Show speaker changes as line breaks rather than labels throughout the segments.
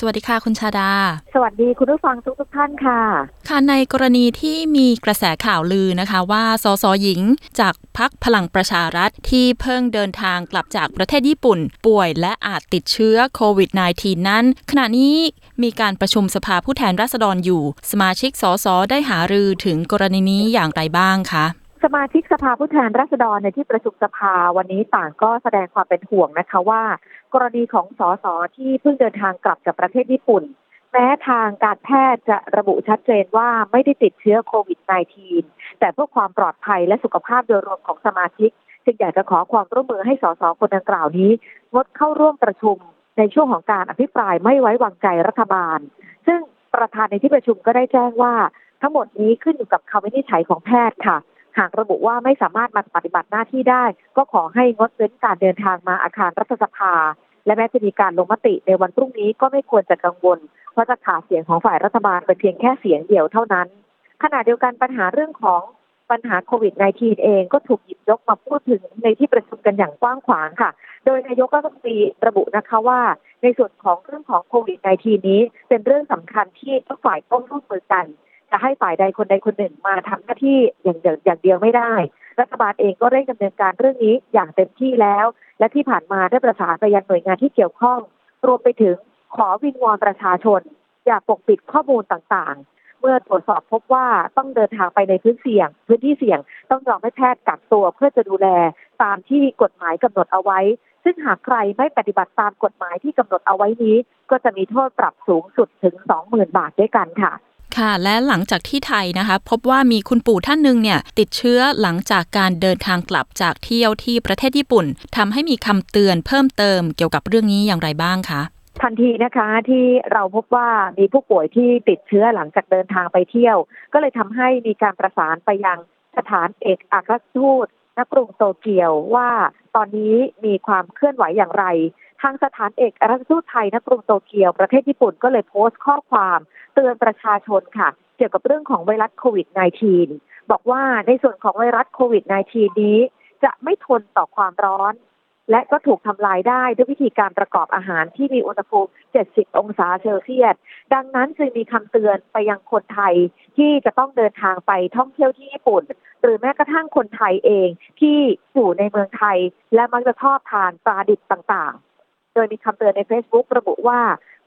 สวัสดีค่ะคุณชาดา
สวัสดีคุณผู้ฟังทุกทุกๆท่านค่ะ
ค่ะในกรณีที่มีกระแสข่าวลือนะคะ ว่าสสหญิงจากพักพลังประชารัฐที่เพิ่งเดินทางกลับจากประเทศญี่ปุ่น ป่วยและอาจติดเชื้อโควิด -19 นั้น ขณะนี้มีการประชุมสภาผู้แทนราษฎรอยู่ สมาชิกสสได้หารือถึงกรณีนี้อย่างไรบ้างคะ
สมาชิกสภาผู้แทนราษฎรในที่ประชุมสภาวันนี้ต่างก็แสดงความเป็นห่วงนะคะว่า กรณีของสสที่เพิ่งเดินทางกลับจากประเทศญี่ปุ่น แม้ทางการแพทย์จะระบุชัดเจนว่าไม่ได้ติดเชื้อโควิด -19 แต่เพื่อความปลอดภัยและสุขภาพโดยรวมของสมาชิก จึงอยากจะขอความร่วมมือให้สสคนดังกล่าวนี้งดเข้าร่วมประชุมในช่วงของการอภิปรายไม่ไว้วางใจรัฐบาล ซึ่งประธานในที่ประชุมก็ได้แจ้งว่า ทั้งหมดนี้ขึ้นอยู่กับคำวินิจฉัยของแพทย์ค่ะ หากระบุว่าไม่สามารถมาปฏิบัติหน้าที่ได้ ก็ขอให้งดเว้นการเดินทางมาอาคารรัฐสภา และแม้จะมีการลงมติในวันพรุ่งนี้ก็ไม่ควรจะกังวล เพราะจะขาดเสียงของฝ่ายรัฐบาลเป็นเพียงแค่เสียงเดียวเท่านั้น ขณะเดียวกันปัญหาเรื่องของปัญหาโควิด -19 เองก็ถูกหยิบยกมาพูดถึงในที่ประชุมกันอย่างกว้างขวางค่ะ โดยนายกรัฐมนตรีระบุนะคะว่า ในส่วนของเรื่องของโควิด -19 นี้เป็นเรื่องสำคัญที่ทุกฝ่ายต้องร่วมมือกัน จะให้ฝ่ายใดคนใดคนหนึ่งมาทำหน้าที่อย่างเดียวอย่างเดียวไม่ได้ รัฐบาลเองก็เร่งดำเนินการเรื่องนี้อย่างเต็มที่แล้ว และที่ผ่านมาได้ประสานไปยังหน่วยงานที่เกี่ยวข้อง รวมไปถึงขอวิงวอนประชาชน อย่าปกปิดข้อมูลต่างๆ เมื่อตรวจสอบพบว่าต้องเดินทางไปในพื้นเสี่ยง พื้นที่เสี่ยงต้องยอมให้แพทย์กักตัวเพื่อจะดูแลตามที่กฎหมายกำหนดเอาไว้ ซึ่งหากใครไม่ปฏิบัติตามกฎหมายที่กำหนดเอาไว้นี้ ก็จะมีโทษปรับสูงสุดถึง 20,000 บาทด้วยกันค่ะ
ค่ะ และหลังจากที่ไทยนะคะ พบว่ามีคุณปู่ท่านหนึ่งเนี่ยติดเชื้อหลังจากการเดินทางกลับจากเที่ยวที่ประเทศญี่ปุ่นทำให้มีคำเตือนเพิ่มเติมเกี่ยวกับเรื่องนี้อย่างไรบ้างคะ
ทันทีนะคะที่เราพบว่ามีผู้ป่วยที่ติดเชื้อหลังจากเดินทางไปเที่ยว ก็เลยทำให้มีการประสานไปยังสถานเอกอัครทูตณกรุงโตเกียวว่าตอนนี้มีความเคลื่อนไหวอย่างไร ทางสถานเอกอัครราชทูตไทยณกรุงโตเกียวประเทศญี่ปุ่นก็เลยโพสต์ข้อความเตือนประชาชนค่ะ เกี่ยวกับเรื่องของไวรัสโควิด -19 บอกว่าในส่วนของไวรัสโควิด -19 นี้ จะไม่ทนต่อความร้อน และก็ถูกทำลายได้ด้วยวิธีการประกอบอาหารที่มีอุณหภูมิ 70 องศาเซลเซียส ดังนั้นจึงมีคำเตือนไปยังคนไทยที่จะต้องเดินทางไปท่องเที่ยวที่ญี่ปุ่น หรือแม้กระทั่งคนไทยเองที่อยู่ในเมืองไทย และมักจะชอบทานปลาดิบต่างๆ ดยมีคำเตือนใน Facebook ระบุว่า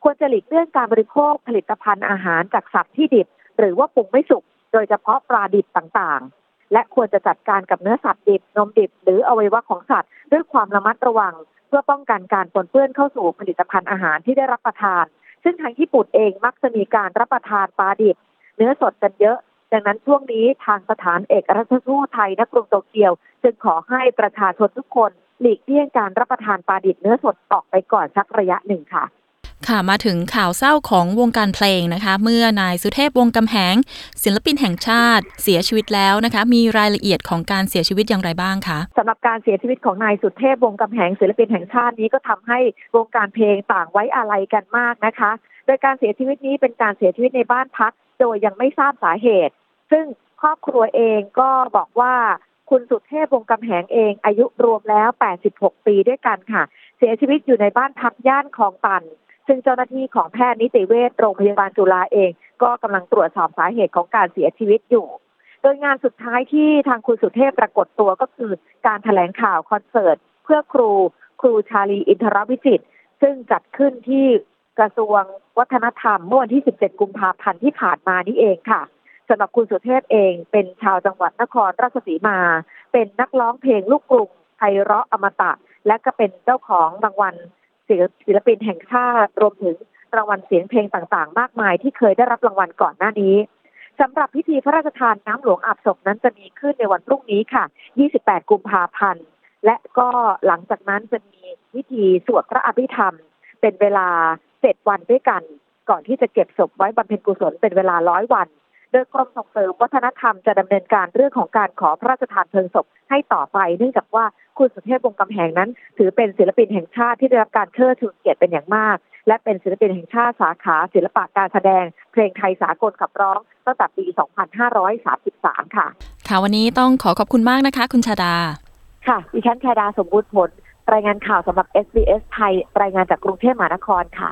ควรจะหลีกเลี่ยงการบริโภคผลิตภัณฑ์อาหารจากสัตว์ที่ดิบ หรือว่าปรุงไม่สุก โดยเฉพาะปลาดิบต่างๆ และควรจะจัดการกับเนื้อสัตว์ดิบ นมดิบ หรืออวัยวะของสัตว์ ด้วยความระมัดระวัง เพื่อป้องกันการปนเปื้อนเข้าสู่ผลิตภัณฑ์อาหารที่ได้รับประทาน ซึ่งทางญี่ปุ่นเองมักจะมีการรับประทานปลาดิบ เนื้อสดกันเยอะ ดังนั้นช่วงนี้ทางสถานเอกอัครราชทูตไทยณกรุงโตเกียว จึงขอให้ประชาชนทุกคนหลีกเลี่ยงการรับประทานปลาดิบเนื้อสดออกไปก่อนสักระยะหนึ่งค่ะ
ค่ะมาถึงข่าวเศร้าของวงการเพลงนะคะ เมื่อนายสุเทพวงศ์กำแหง ศิลปินแห่งชาติ เสียชีวิตแล้วนะคะ มีรายละเอียดของการเสียชีวิตอย่างไรบ้างคะ
สำหรับการเสียชีวิตของนายสุเทพวงศ์กำแหงศิลปินแห่งชาตินี้ก็ทำให้วงการเพลงต่างไว้อาลัยกันมากนะคะ โดยการเสียชีวิตนี้เป็นการเสียชีวิตในบ้านพัก โดยยังไม่ทราบสาเหตุ ซึ่งครอบครัวเองก็บอกว่าคุณสุเทพวงกำแหงเองอายุรวมแล้ว 86 ปีด้วยกันค่ะ เสียชีวิตอยู่ในบ้านพักย่านคลองตัน ซึ่งเจ้าหน้าที่ของแพทย์นิติเวชโรงพยาบาลจุฬาเอง ก็กำลังตรวจสอบสาเหตุของการเสียชีวิตอยู่ โดยงานสุดท้ายที่ทางคุณสุเทพปรากฏตัวก็คือการถแถลงข่าวคอนเสิร์ต เพื่อครูครูชาลีอินทรวิจิต ซึ่งจัดขึ้นที่กระทรวงวัฒนธรรมเมื่อวันที่ 17 กุมภาพันธ์ที่ผ่านมานี่เองค่ะ สำหรับคุณสุเทพเองเป็นชาวจังหวัดนครราชสีมา เป็นนักร้องเพลงลูกกรุงไพเราะอมตะ และก็เป็นเจ้าของรางวัลศิลปินแห่งชาติรวมถึงรางวัลเสียงเพลงต่างๆ มากมายที่เคยได้รับรางวัลก่อนหน้านี้สำหรับพิธีพระราชทานน้ำหลวงอาบศพนั้นจะมีขึ้นในวันพรุ่งนี้ค่ะ 28 กุมภาพันธ์ และก็หลังจากนั้นจะมีพิธีสวดพระอภิธรรม เป็นเวลาเจ็ดวันด้วยกัน ก่อนที่จะเก็บศพไว้บำเพ็ญกุศลเป็นเวลาร้อยวัน โดยกรมส่งเสริมวัฒนธรรมจะดำเนินการเรื่องของการขอพระราชทานเพลิงศพให้ต่อไป เนื่องจากว่าคุณสุเทพวงศ์กำแหงนั้น ถือเป็นศิลปินแห่งชาติที่ได้รับการเชิดชูเกียรติเป็นอย่างมาก และเป็นศิลปินแห่งชาติสาขา ศิลปะการแสดง เพลงไทยสากลขับร้องตั้งแต่ปี 2533 ค่ะ
ค่ะวันนี้ต้องขอขอบคุณมากนะคะ คุณชาดา
ค่ะดิฉันชาดาสมบูรณ์ผล รายงานข่าวสำหรับ SBS ไทย รายงานจากกรุงเทพมหานครค่ะ